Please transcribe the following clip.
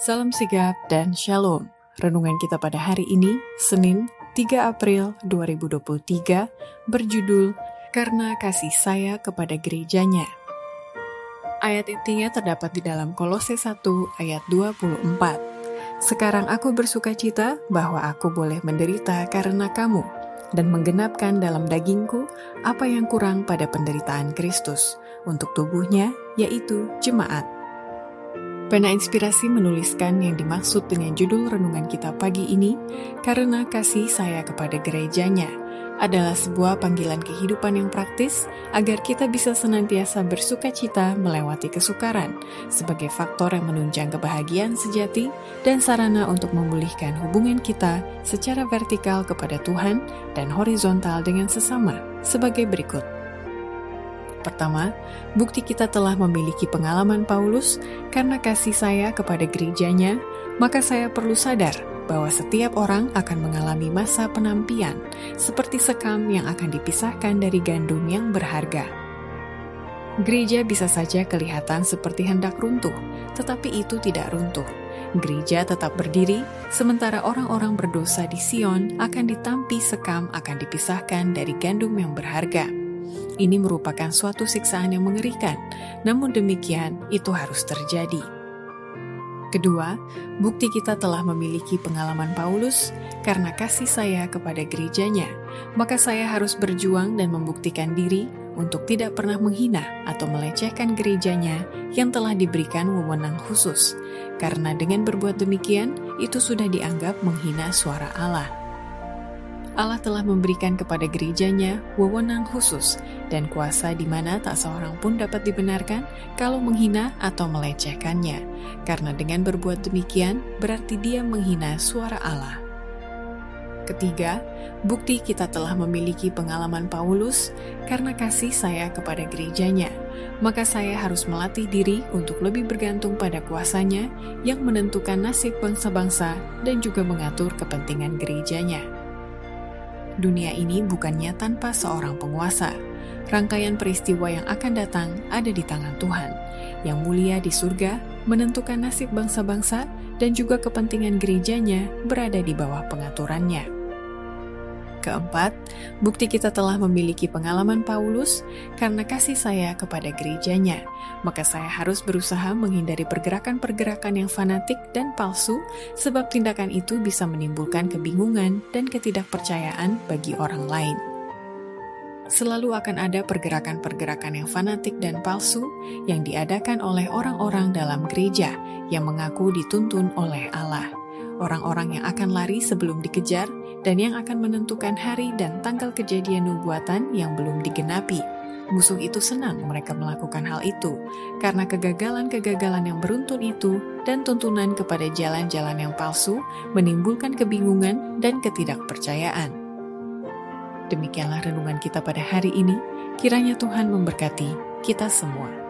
Salam sigap dan shalom. Renungan kita pada hari ini, Senin 3 April 2023, berjudul Karena Kasih Saya Kepada Gerejanya. Ayat intinya terdapat di dalam Kolose 1 ayat 24. Sekarang aku bersuka cita bahwa aku boleh menderita karena kamu, dan menggenapkan dalam dagingku apa yang kurang pada penderitaan Kristus, untuk tubuhnya, yaitu jemaat Pena Inspirasi menuliskan yang dimaksud dengan judul renungan kita pagi ini karena kasih saya kepada gerejanya adalah sebuah panggilan kehidupan yang praktis agar kita bisa senantiasa bersuka cita melewati kesukaran sebagai faktor yang menunjang kebahagiaan sejati dan sarana untuk memulihkan hubungan kita secara vertikal kepada Tuhan dan horizontal dengan sesama sebagai berikut. Pertama, bukti kita telah memiliki pengalaman Paulus karena kasih saya kepada gerejanya, maka saya perlu sadar bahwa setiap orang akan mengalami masa penampian, seperti sekam yang akan dipisahkan dari gandum yang berharga. Gereja bisa saja kelihatan seperti hendak runtuh, tetapi itu tidak runtuh. Gereja tetap berdiri, sementara orang-orang berdosa di Sion akan ditampi sekam akan dipisahkan dari gandum yang berharga. Ini merupakan suatu siksaan yang mengerikan, namun demikian itu harus terjadi. Kedua, bukti kita telah memiliki pengalaman Paulus karena kasih saya kepada gerejanya, maka saya harus berjuang dan membuktikan diri untuk tidak pernah menghina atau melecehkan gerejanya yang telah diberikan wewenang khusus, karena dengan berbuat demikian itu sudah dianggap menghina suara Allah. Allah telah memberikan kepada gerejanya wewenang khusus dan kuasa di mana tak seorang pun dapat dibenarkan kalau menghina atau melecehkannya, karena dengan berbuat demikian berarti dia menghina suara Allah. Ketiga, bukti kita telah memiliki pengalaman Paulus karena kasih saya kepada gerejanya, maka saya harus melatih diri untuk lebih bergantung pada kuasanya yang menentukan nasib bangsa-bangsa dan juga mengatur kepentingan gerejanya. Dunia ini bukannya tanpa seorang penguasa. Rangkaian peristiwa yang akan datang ada di tangan Tuhan, yang mulia di surga, menentukan nasib bangsa-bangsa, dan juga kepentingan gerejanya berada di bawah pengaturannya. Keempat, bukti kita telah memiliki pengalaman Paulus karena kasih saya kepada gerejanya, maka saya harus berusaha menghindari pergerakan-pergerakan yang fanatik dan palsu, sebab tindakan itu bisa menimbulkan kebingungan dan ketidakpercayaan bagi orang lain. Selalu akan ada pergerakan-pergerakan yang fanatik dan palsu yang diadakan oleh orang-orang dalam gereja yang mengaku dituntun oleh Allah orang-orang yang akan lari sebelum dikejar, dan yang akan menentukan hari dan tanggal kejadian nubuatan yang belum digenapi. Musuh itu senang mereka melakukan hal itu, karena kegagalan-kegagalan yang beruntun itu dan tuntunan kepada jalan-jalan yang palsu menimbulkan kebingungan dan ketidakpercayaan. Demikianlah renungan kita pada hari ini. Kiranya Tuhan memberkati kita semua.